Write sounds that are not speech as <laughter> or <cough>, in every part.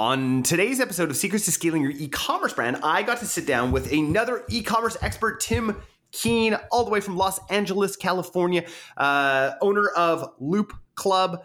On today's episode of Secrets to Scaling Your E-commerce Brand, I got to sit down with another e-commerce expert, Tim Keen, all the way from Los Angeles, California, uh, owner of Loop Club.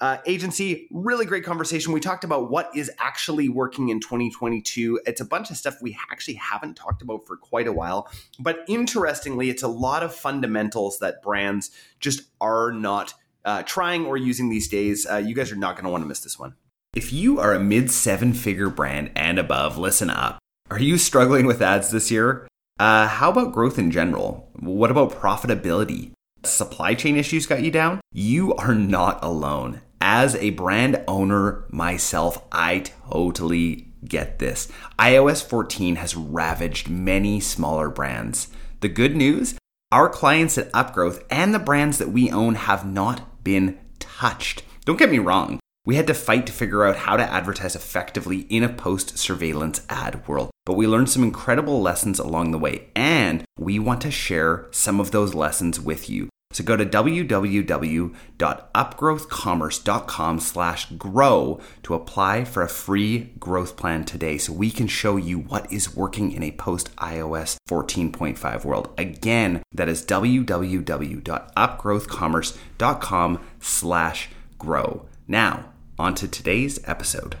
Uh, agency, really great conversation. We talked about what is actually working in 2022. It's a bunch of stuff we actually haven't talked about for quite a while. But interestingly, it's a lot of fundamentals that brands just are not uh, trying or using these days. Uh, you guys are not going to want to miss this one. If you are a mid seven figure brand and above, listen up. Are you struggling with ads this year? Uh, how about growth in general? What about profitability? Supply chain issues got you down? You are not alone. As a brand owner myself, I totally get this. iOS 14 has ravaged many smaller brands. The good news our clients at Upgrowth and the brands that we own have not been touched. Don't get me wrong, we had to fight to figure out how to advertise effectively in a post surveillance ad world. But we learned some incredible lessons along the way, and we want to share some of those lessons with you. So go to www.upgrowthcommerce.com slash grow to apply for a free growth plan today so we can show you what is working in a post iOS 14.5 world. Again, that is www.upgrowthcommerce.com slash grow. Now, on to today's episode.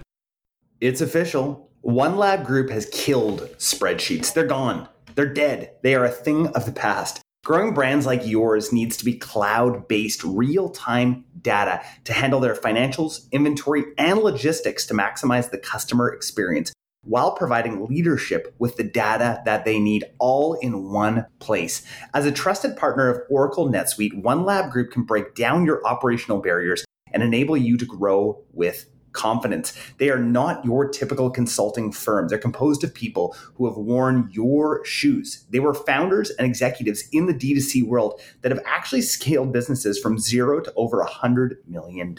It's official. One Lab Group has killed spreadsheets. They're gone. They're dead. They are a thing of the past. Growing brands like yours needs to be cloud based, real time data to handle their financials, inventory, and logistics to maximize the customer experience while providing leadership with the data that they need all in one place. As a trusted partner of Oracle NetSuite, One Lab Group can break down your operational barriers and enable you to grow with confidence. They are not your typical consulting firm. They're composed of people who have worn your shoes. They were founders and executives in the D2C world that have actually scaled businesses from zero to over $100 million.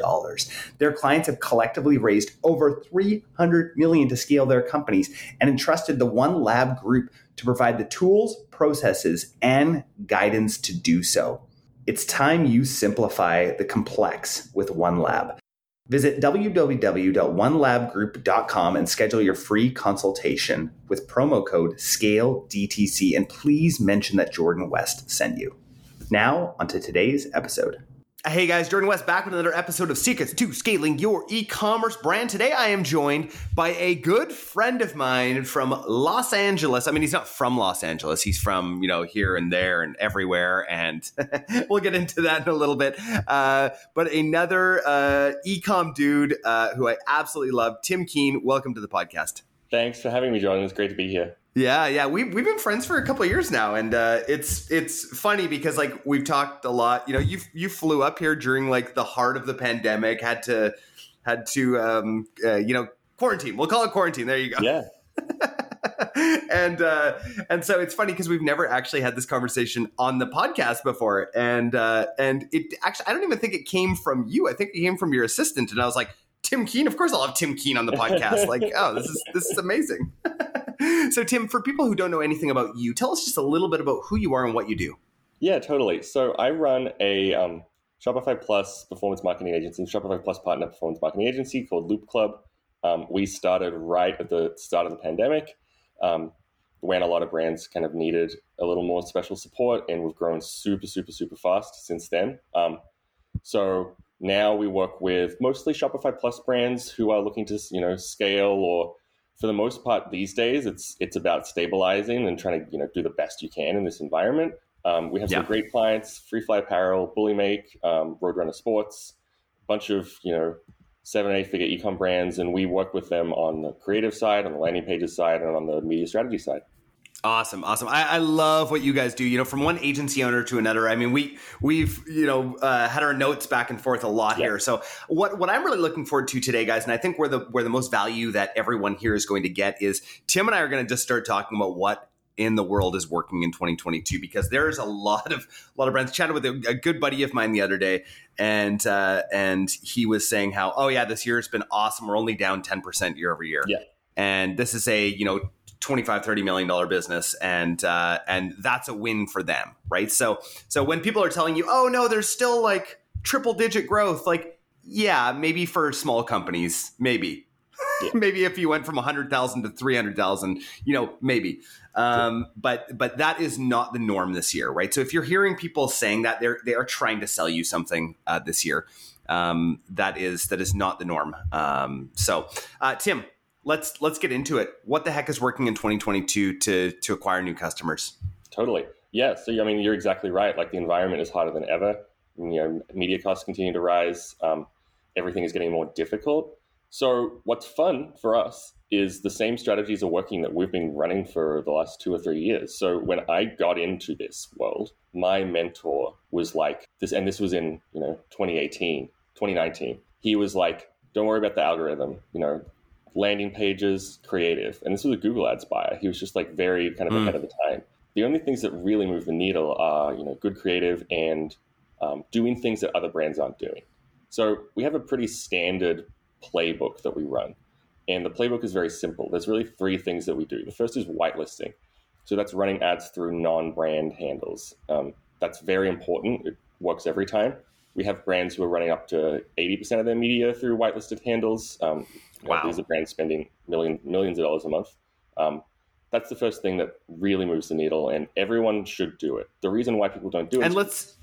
Their clients have collectively raised over 300 million to scale their companies and entrusted the One Lab group to provide the tools, processes, and guidance to do so. It's time you simplify the complex with OneLab. Visit www.onelabgroup.com and schedule your free consultation with promo code SCALEDTC and please mention that Jordan West sent you. Now, onto today's episode. Hey guys, Jordan West back with another episode of Secrets to Scaling Your E-commerce Brand. Today I am joined by a good friend of mine from Los Angeles. I mean, he's not from Los Angeles. He's from, you know, here and there and everywhere. And <laughs> we'll get into that in a little bit. Uh, but another uh, e-com dude uh, who I absolutely love, Tim Keen. Welcome to the podcast. Thanks for having me, Jordan. It's great to be here. Yeah, yeah, we we've been friends for a couple of years now, and uh, it's it's funny because like we've talked a lot. You know, you you flew up here during like the heart of the pandemic, had to had to um, uh, you know quarantine. We'll call it quarantine. There you go. Yeah. <laughs> and uh, and so it's funny because we've never actually had this conversation on the podcast before, and uh, and it actually I don't even think it came from you. I think it came from your assistant, and I was like, Tim Keen. Of course, I'll have Tim Keen on the podcast. like, <laughs> oh, this is this is amazing. <laughs> so, Tim, for people who don't know anything about you, tell us just a little bit about who you are and what you do. Yeah, totally. So, I run a um, Shopify Plus performance marketing agency, Shopify Plus partner performance marketing agency called Loop Club. Um, we started right at the start of the pandemic um, when a lot of brands kind of needed a little more special support, and we've grown super, super, super fast since then. Um, so now we work with mostly Shopify Plus brands who are looking to you know scale or for the most part these days, it's it's about stabilizing and trying to you know do the best you can in this environment. Um, we have some great clients: Free Fly Apparel, Bullymake, um, Roadrunner Sports, a bunch of you know seven eight figure ecom brands, and we work with them on the creative side, on the landing pages side, and on the media strategy side. Awesome, awesome. I, I, love what you guys do. You know, from one agency owner to another. I mean, we we've you know uh, had our notes back and forth a lot here. So what what I'm really looking forward to today, guys, and I think where the where the most value that everyone here is going to get is Tim and I are going to just start talking about what in the world is working in 2022 because there's a lot of a lot of brands. Chatted with a, a good buddy of mine the other day, and uh, and he was saying how oh yeah, this year has been awesome. We're only down 10 percent year over year. Yeah. And this is a you know 25 30 million dollar business and uh, and that's a win for them right so so when people are telling you oh no there's still like triple digit growth like yeah maybe for small companies maybe Yeah. <laughs> maybe if you went from 100,000 to 300,000, you know, maybe. Um, but but that is not the norm this year, right? So if you're hearing people saying that they're they are trying to sell you something uh, this year, um, that is that is not the norm. Um, so uh, Tim, let's let's get into it. What the heck is working in 2022 to to acquire new customers? Totally. Yeah. So I mean, you're exactly right. Like the environment is harder than ever. You know, media costs continue to rise. Um, everything is getting more difficult. So what's fun for us is the same strategies are working that we've been running for the last two or three years. So when I got into this world, my mentor was like this, and this was in you know 2018, 2019. He was like, "Don't worry about the algorithm. You know, landing pages, creative." And this was a Google Ads buyer. He was just like very kind of mm. ahead of the time. The only things that really move the needle are you know good creative and um, doing things that other brands aren't doing. So we have a pretty standard playbook that we run. And the playbook is very simple. There's really three things that we do. The first is whitelisting. So that's running ads through non brand handles. Um, that's very important. It works every time. We have brands who are running up to 80% of their media through whitelisted handles. Um, wow. These are brands spending million, millions of dollars a month. Um, that's the first thing that really moves the needle, and everyone should do it. The reason why people don't do it. And let's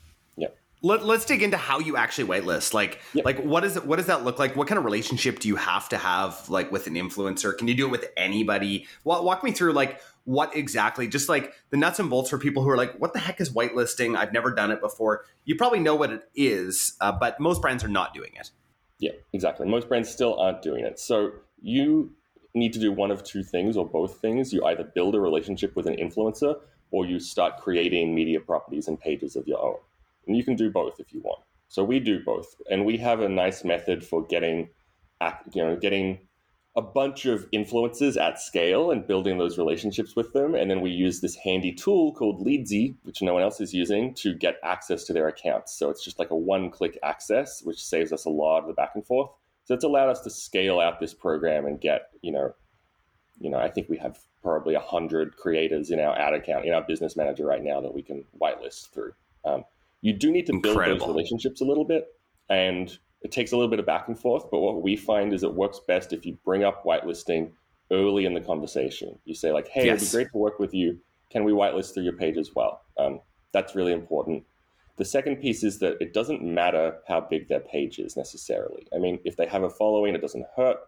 let, us dig into how you actually whitelist. Like, like what is it? What does that look like? What kind of relationship do you have to have, like, with an influencer? Can you do it with anybody? Walk, walk me through, like, what exactly? Just like the nuts and bolts for people who are like, "What the heck is whitelisting? I've never done it before." You probably know what it is, uh, but most brands are not doing it. Yeah, exactly. Most brands still aren't doing it. So you need to do one of two things, or both things. You either build a relationship with an influencer, or you start creating media properties and pages of your own. And you can do both if you want. So we do both, and we have a nice method for getting, you know, getting a bunch of influences at scale and building those relationships with them. And then we use this handy tool called Leadsie, which no one else is using, to get access to their accounts. So it's just like a one-click access, which saves us a lot of the back and forth. So it's allowed us to scale out this program and get, you know, you know, I think we have probably a hundred creators in our ad account, in our business manager right now that we can whitelist through. Um, you do need to Incredible. build those relationships a little bit, and it takes a little bit of back and forth. But what we find is it works best if you bring up whitelisting early in the conversation. You say like, "Hey, yes. it'd be great to work with you. Can we whitelist through your page as well?" Um, that's really important. The second piece is that it doesn't matter how big their page is necessarily. I mean, if they have a following, it doesn't hurt,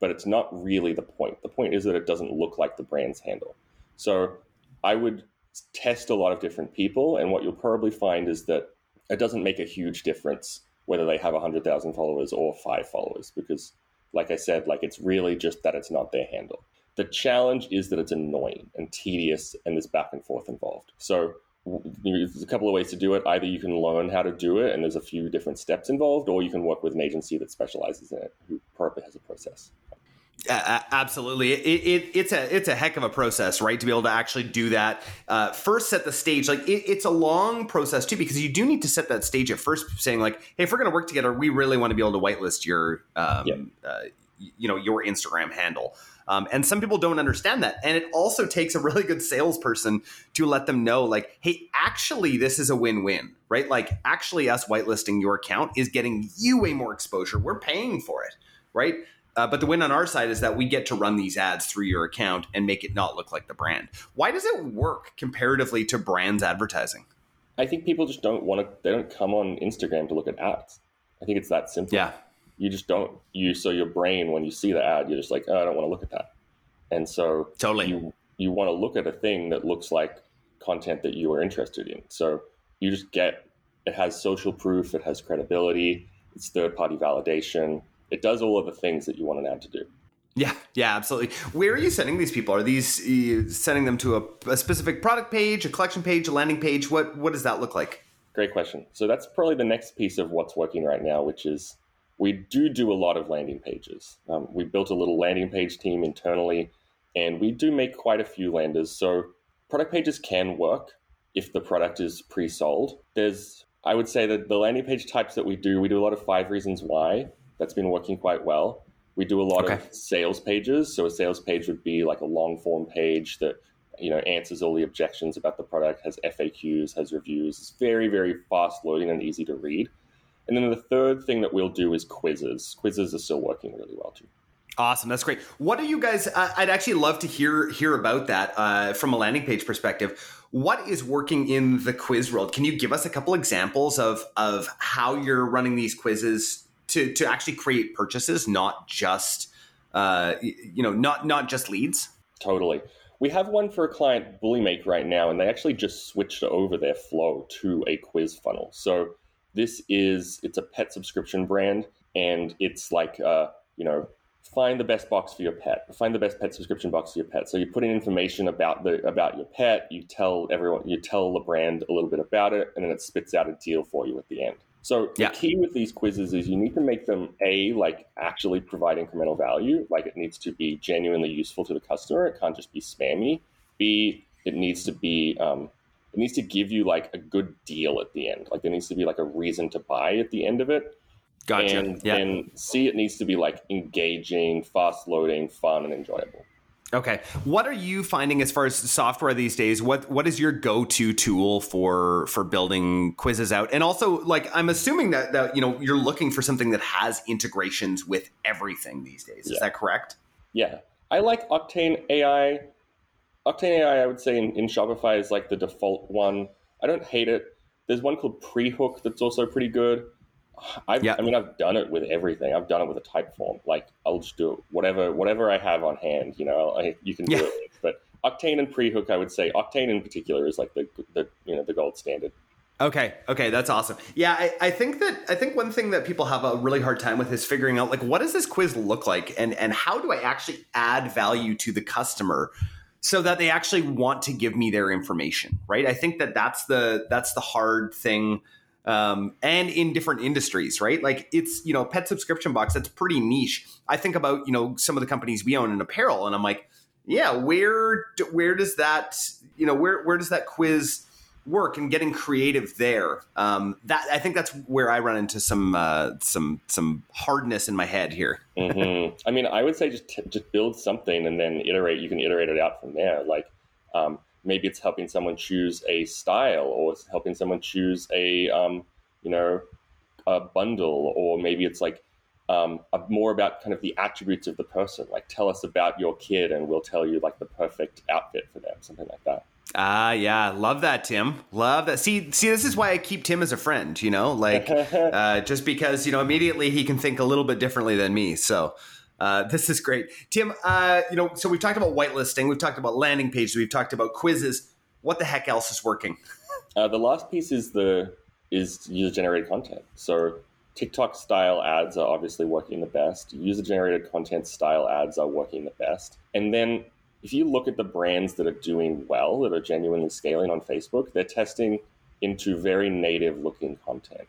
but it's not really the point. The point is that it doesn't look like the brand's handle. So I would test a lot of different people, and what you'll probably find is that it doesn't make a huge difference whether they have 100,000 followers or five followers, because, like I said, like it's really just that it's not their handle. The challenge is that it's annoying and tedious, and there's back and forth involved. So there's a couple of ways to do it. Either you can learn how to do it, and there's a few different steps involved, or you can work with an agency that specializes in it, who probably has a process. Uh, absolutely, it, it, it's a it's a heck of a process, right? To be able to actually do that. Uh, first, set the stage. Like it, it's a long process too, because you do need to set that stage at first, saying like, "Hey, if we're going to work together, we really want to be able to whitelist your, um, uh, you know, your Instagram handle." Um, and some people don't understand that, and it also takes a really good salesperson to let them know, like, "Hey, actually, this is a win-win." Right? Like, actually, us whitelisting your account is getting you way more exposure. We're paying for it, right? Uh, but the win on our side is that we get to run these ads through your account and make it not look like the brand. Why does it work comparatively to brands advertising? I think people just don't want to, they don't come on Instagram to look at ads. I think it's that simple. Yeah. You just don't, you, so your brain, when you see the ad, you're just like, oh, I don't want to look at that. And so totally. you, you want to look at a thing that looks like content that you are interested in. So you just get, it has social proof, it has credibility, it's third party validation it does all of the things that you want an ad to do. Yeah, yeah, absolutely. Where are you sending these people? Are these sending them to a, a, specific product page, a collection page, a landing page? What what does that look like? Great question. So that's probably the next piece of what's working right now, which is we do do a lot of landing pages. Um, we built a little landing page team internally, and we do make quite a few landers. So product pages can work if the product is pre-sold. There's I would say that the landing page types that we do, we do a lot of five reasons why that's been working quite well. We do a lot okay. of sales pages. So a sales page would be like a long form page that you know answers all the objections about the product, has FAQs, has reviews. It's very very fast loading and easy to read. And then the third thing that we'll do is quizzes. Quizzes are still working really well too. Awesome, that's great. What are you guys? Uh, I'd actually love to hear hear about that uh, from a landing page perspective. What is working in the quiz world? Can you give us a couple examples of of how you're running these quizzes to to actually create purchases, not just uh, you know, not not just leads? Totally. We have one for a client, Bullymake, right now, and they actually just switched over their flow to a quiz funnel. So this is it's a pet subscription brand, and it's like uh, you know find the best box for your pet find the best pet subscription box for your pet so you put in information about the about your pet you tell everyone you tell the brand a little bit about it and then it spits out a deal for you at the end so the yeah. key with these quizzes is you need to make them a like actually provide incremental value like it needs to be genuinely useful to the customer it can't just be spammy b it needs to be um, it needs to give you like a good deal at the end like there needs to be like a reason to buy at the end of it Gotcha. And yeah. then C, it needs to be like engaging, fast loading, fun, and enjoyable. Okay. What are you finding as far as software these days? What what is your go-to tool for for building quizzes out? And also like I'm assuming that that you know you're looking for something that has integrations with everything these days. Is yeah. that correct? Yeah. I like Octane AI. Octane AI I would say in, in Shopify is like the default one. I don't hate it. There's one called Prehook that's also pretty good. I've, yeah. I mean, I've done it with everything. I've done it with a Typeform. Like, I'll just do it. whatever whatever I have on hand. You know, I, you can do yeah. it. But Octane and Prehook, I would say Octane in particular is like the the you know the gold standard. Okay, okay, that's awesome. Yeah, I, I think that I think one thing that people have a really hard time with is figuring out like what does this quiz look like, and and how do I actually add value to the customer so that they actually want to give me their information, right? I think that that's the that's the hard thing um, and in different industries, right? Like it's you know pet subscription box that's pretty niche. I think about you know some of the companies we own in apparel, and I'm like, yeah, where where does that you know where where does that quiz work and getting creative there? Um, that I think that's where I run into some uh, some some hardness in my head here. <laughs> mm-hmm. I mean, I would say just just build something and then iterate. You can iterate it out from there. Like um, maybe it's helping someone choose a style or it's helping someone choose a um, you know a bundle or maybe it's like um, more about kind of the attributes of the person like tell us about your kid and we'll tell you like the perfect outfit for them something like that Ah, uh, yeah, love that, Tim. Love that. See, see, this is why I keep Tim as a friend. You know, like <laughs> uh, just because you know immediately he can think a little bit differently than me. So, uh, this is great, Tim. Uh, you know, so we've talked about whitelisting, we've talked about landing pages, we've talked about quizzes. What the heck else is working? <laughs> Uh, the last piece is the is user generated content. So TikTok style ads are obviously working the best. User generated content style ads are working the best. And then if you look at the brands that are doing well, that are genuinely scaling on Facebook, they're testing into very native looking content.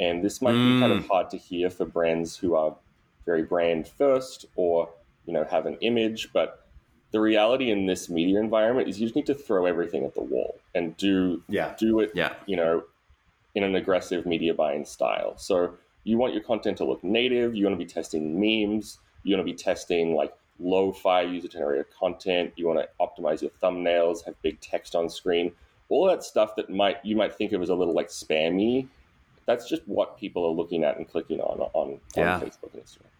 And this might mm. be kind of mm. hard to hear for brands who are very brand first or you know have an image but the reality in this media environment is you just need to throw everything at the wall and do yeah. do it yeah. you know in an aggressive media buying style so you want your content to look native you want to be testing memes you want to be testing like low-fi user generated content you want to optimize your thumbnails have big text on screen all that stuff that might you might think of as a little like spammy that's just what people are looking at and clicking on on, yeah. on Facebook and Instagram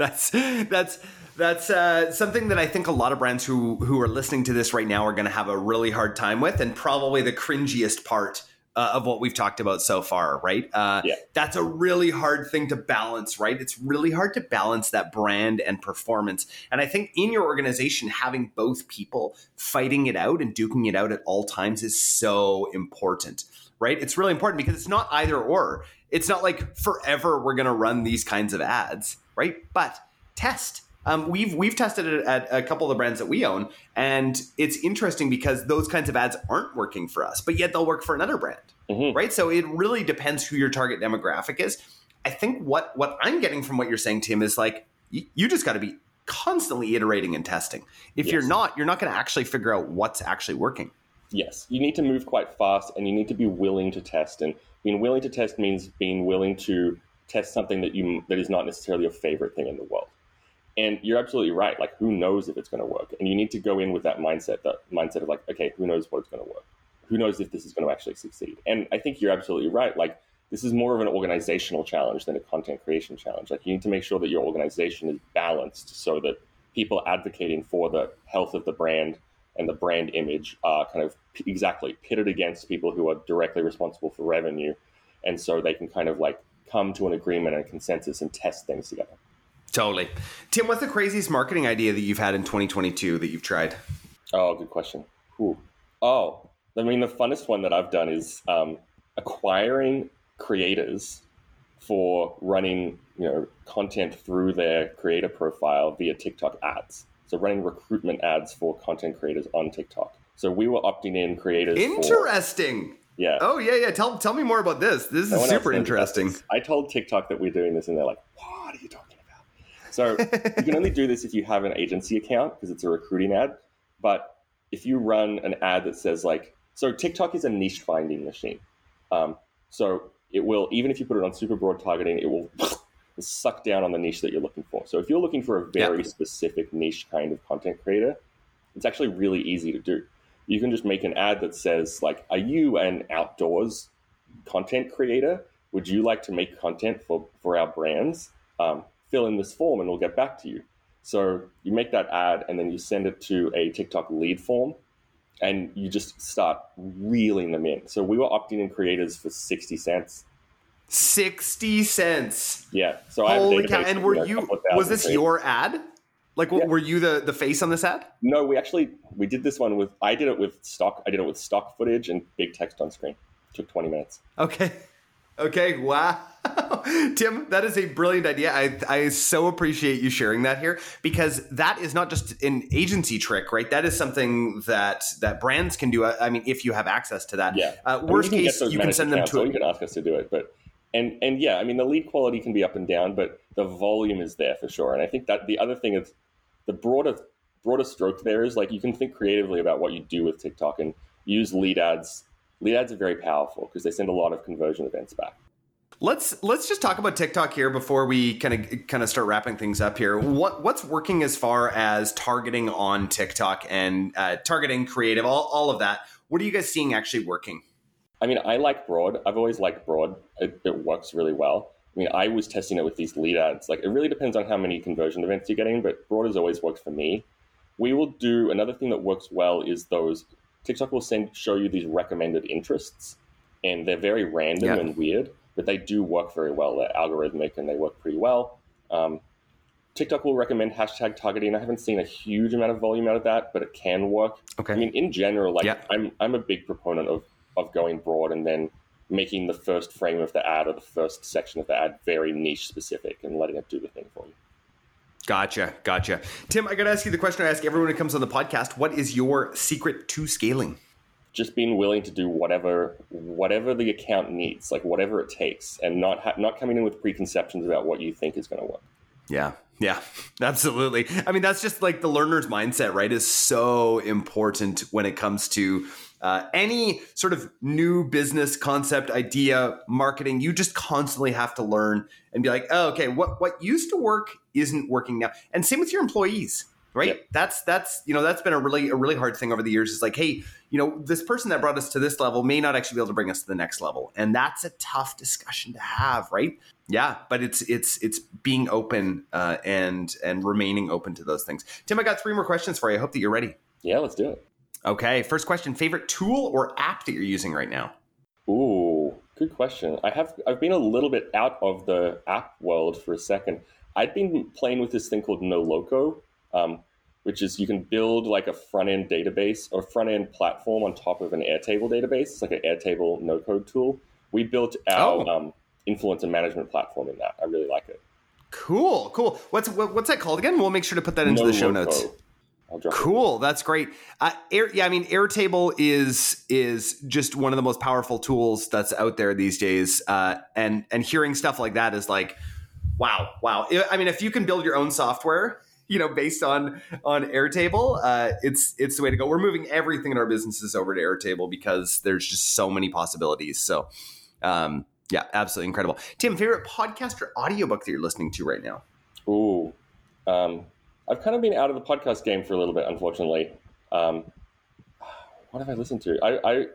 that's that's that's uh, something that I think a lot of brands who who are listening to this right now are going to have a really hard time with, and probably the cringiest part uh, of what we've talked about so far. Right? Uh, yeah. That's a really hard thing to balance. Right? It's really hard to balance that brand and performance. And I think in your organization, having both people fighting it out and duking it out at all times is so important. Right? It's really important because it's not either or. It's not like forever we're going to run these kinds of ads right? But test. Um, we've we've tested it at a couple of the brands that we own, and it's interesting because those kinds of ads aren't working for us, but yet they'll work for another brand, mm-hmm. right? So it really depends who your target demographic is. I think what what I'm getting from what you're saying, Tim, is like you, you just got to be constantly iterating and testing. If yes. you're not, you're not going to actually figure out what's actually working. Yes, you need to move quite fast, and you need to be willing to test. And being willing to test means being willing to test something that you that is not necessarily your favorite thing in the world. And you're absolutely right. Like, who knows if it's going to work? And you need to go in with that mindset, that mindset of like, okay, who knows what's going to work? Who knows if this is going to actually succeed? And I think you're absolutely right. Like, this is more of an organizational challenge than a content creation challenge. Like you need to make sure that your organization is balanced so that people advocating for the health of the brand and the brand image are kind of exactly pitted against people who are directly responsible for revenue. And so they can kind of like come to an agreement and consensus and test things together. Totally. Tim, what's the craziest marketing idea that you've had in 2022 that you've tried? Oh, good question. Ooh. Oh, I mean, the funnest one that I've done is um, acquiring creators for running, you know, content through their creator profile via TikTok ads. So running recruitment ads for content creators on TikTok. So we were opting in creators. Interesting. Yeah. Oh yeah, yeah. Tell tell me more about this. This is super interesting. I told TikTok that we're doing this, and they're like, "What are you talking about?" So you can only do this if you have an agency account because it's a recruiting ad. But if you run an ad that says like, so TikTok is a niche finding machine. Um, so it will even if you put it on super broad targeting, it will <laughs> suck down on the niche that you're looking for. So if you're looking for a very yep. specific niche kind of content creator, it's actually really easy to do. You can just make an ad that says like, "Are you an outdoors content creator? Would you like to make content for for our brands? Um, fill in this form, and we'll get back to you." So you make that ad, and then you send it to a TikTok lead form, and you just start reeling them in. So we were opting in creators for sixty cents 60 cents. Yeah. So Holy cow. And were you, was this your ad? Like, yeah. were you the, the face on this ad? No, we actually, we did this one with, I did it with stock, I did it with stock footage and big text on screen. It took 20 minutes. Okay. Okay. Wow. <laughs> Tim, that is a brilliant idea. I, I so appreciate you sharing that here because that is not just an agency trick, right? That is something that that brands can do. I mean, if you have access to that. Yeah. Uh, worst case, you can send them to. You can ask us to do it, but and and yeah, I mean the lead quality can be up and down, but the volume is there for sure. And I think that the other thing is the broader broader stroke there is like you can think creatively about what you do with TikTok and use lead ads. Lead ads are very powerful because they send a lot of conversion events back. Let's let's just talk about TikTok here before we kind of kind of start wrapping things up here. What what's working as far as targeting on TikTok and uh, targeting creative, all, all of that? What are you guys seeing actually working? I mean, I like broad. I've always liked broad. It, it, works really well. I mean, I was testing it with these lead ads. Like, it really depends on how many conversion events you're getting, but broad has always worked for me. We will do another thing that works well is those TikTok will send show you these recommended interests, and they're very random yeah. and weird, but they do work very well. They're algorithmic and they work pretty well. Um, TikTok will recommend hashtag targeting. I haven't seen a huge amount of volume out of that, but it can work. Okay. I mean, in general, like yeah. I'm I'm a big proponent of of going broad and then making the first frame of the ad or the first section of the ad very niche specific and letting it do the thing for you. Gotcha, gotcha. Tim, I got to ask you the question I ask everyone who comes on the podcast. What is your secret to scaling? Just being willing to do whatever whatever the account needs, like whatever it takes, and not ha- not coming in with preconceptions about what you think is going to work. Yeah, yeah, <laughs> absolutely. I mean, that's just like the learner's mindset, right? Is so important when it comes to uh, any sort of new business concept, idea, marketing, you just constantly have to learn and be like, oh, okay, what what used to work isn't working now. And same with your employees, right? Yep. That's that's you know that's been a really a really hard thing over the years. Is like, hey, you know, this person that brought us to this level may not actually be able to bring us to the next level, and that's a tough discussion to have, right? Yeah, but it's it's it's being open uh, and and remaining open to those things. Tim, I got three more questions for you. I hope that you're ready. Yeah, let's do it. Okay, first question: favorite tool or app that you're using right now? Ooh, good question. I have I've been a little bit out of the app world for a second. I've been playing with this thing called NoLoco, um, which is you can build like a front end database or front end platform on top of an Airtable database. It's like an Airtable no code tool. We built our oh. um, influencer management platform in that. I really like it. Cool, cool. What's what's that called again? We'll make sure to put that into no the show loco. notes cool. It. That's great. Uh, Air, yeah, I mean, Airtable is is just one of the most powerful tools that's out there these days. Uh, and and hearing stuff like that is like, wow, wow. I mean, if you can build your own software, you know, based on on Airtable, uh, it's it's the way to go. We're moving everything in our businesses over to Airtable because there's just so many possibilities. So, um, yeah, absolutely incredible. Tim, favorite podcast or audiobook that you're listening to right now? Ooh, um, I've kind of been out of the podcast game for a little bit, unfortunately. Um, what have I listened to? I, I,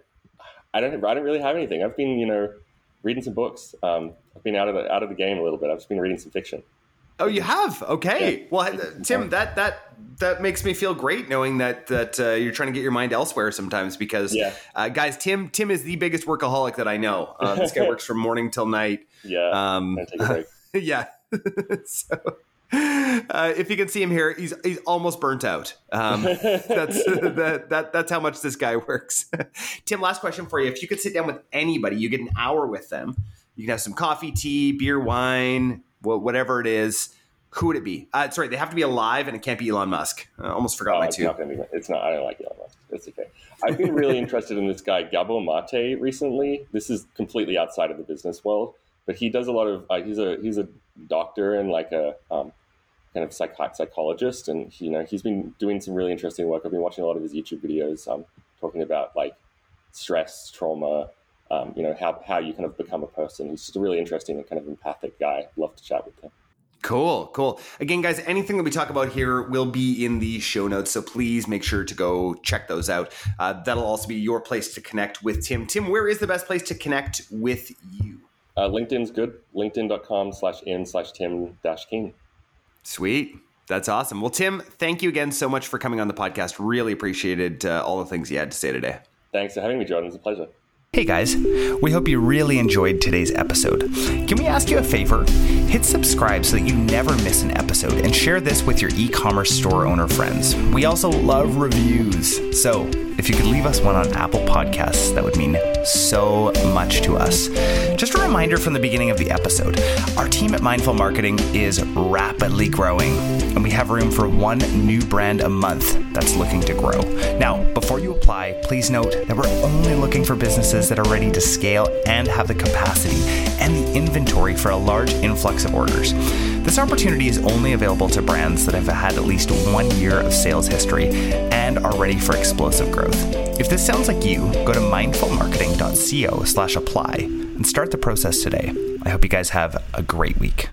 I don't, I don't really have anything. I've been, you know, reading some books. Um, I've been out of the out of the game a little bit. I've just been reading some fiction. Oh, you have? Okay. Yeah. Well, Tim, that that that makes me feel great knowing that that uh, you're trying to get your mind elsewhere sometimes. Because, Yeah. uh, guys, Tim Tim is the biggest workaholic that I know. Um, this guy <laughs> works from morning till night. Yeah, Um, take a break. <laughs> yeah. <laughs> so, uh, if you can see him here, he's he's almost burnt out. Um, <laughs> that's that, that that's how much this guy works. <laughs> Tim, last question for you: If you could sit down with anybody, you get an hour with them. You can have some coffee, tea, beer, wine, wha- whatever it is. Who would it be? Uh, sorry, they have to be alive, and it can't be Elon Musk. I almost forgot Oh, my it's two. not gonna be. It's not. I don't like Elon Musk. It's okay. I've been really <laughs> interested in this guy Gabor Maté recently. This is completely outside of the business world, but he does a lot of. Uh, he's a he's a doctor and like a um, kind of psych- psychologist, and he, you know he's been doing some really interesting work. I've been watching a lot of his YouTube videos, um, talking about like stress, trauma. Um, you know how how you kind of become a person. He's just a really interesting and kind of empathic guy. Love to chat with him. Cool, cool. Again, guys, anything that we talk about here will be in the show notes, so please make sure to go check those out. Uh, that'll also be your place to connect with Tim. Tim, where is the best place to connect with you? Uh, LinkedIn's good. LinkedIn.com slash in slash Tim dash King. Sweet. That's awesome. Well, Tim, thank you again so much for coming on the podcast. Really appreciated uh, all the things you had to say today. Thanks for having me, Jordan. It's a pleasure. Hey guys, we hope you really enjoyed today's episode. Can we ask you a favor? Hit subscribe so that you never miss an episode and share this with your e commerce store owner friends. We also love reviews. So if you could leave us one on Apple Podcasts, that would mean so much to us. Just a reminder from the beginning of the episode our team at Mindful Marketing is rapidly growing, and we have room for one new brand a month that's looking to grow. Now, before you apply, please note that we're only looking for businesses that are ready to scale and have the capacity and the inventory for a large influx of orders. This opportunity is only available to brands that have had at least one year of sales history and are ready for explosive growth. If this sounds like you, go to mindfulmarketing.co slash apply and start the process today. I hope you guys have a great week.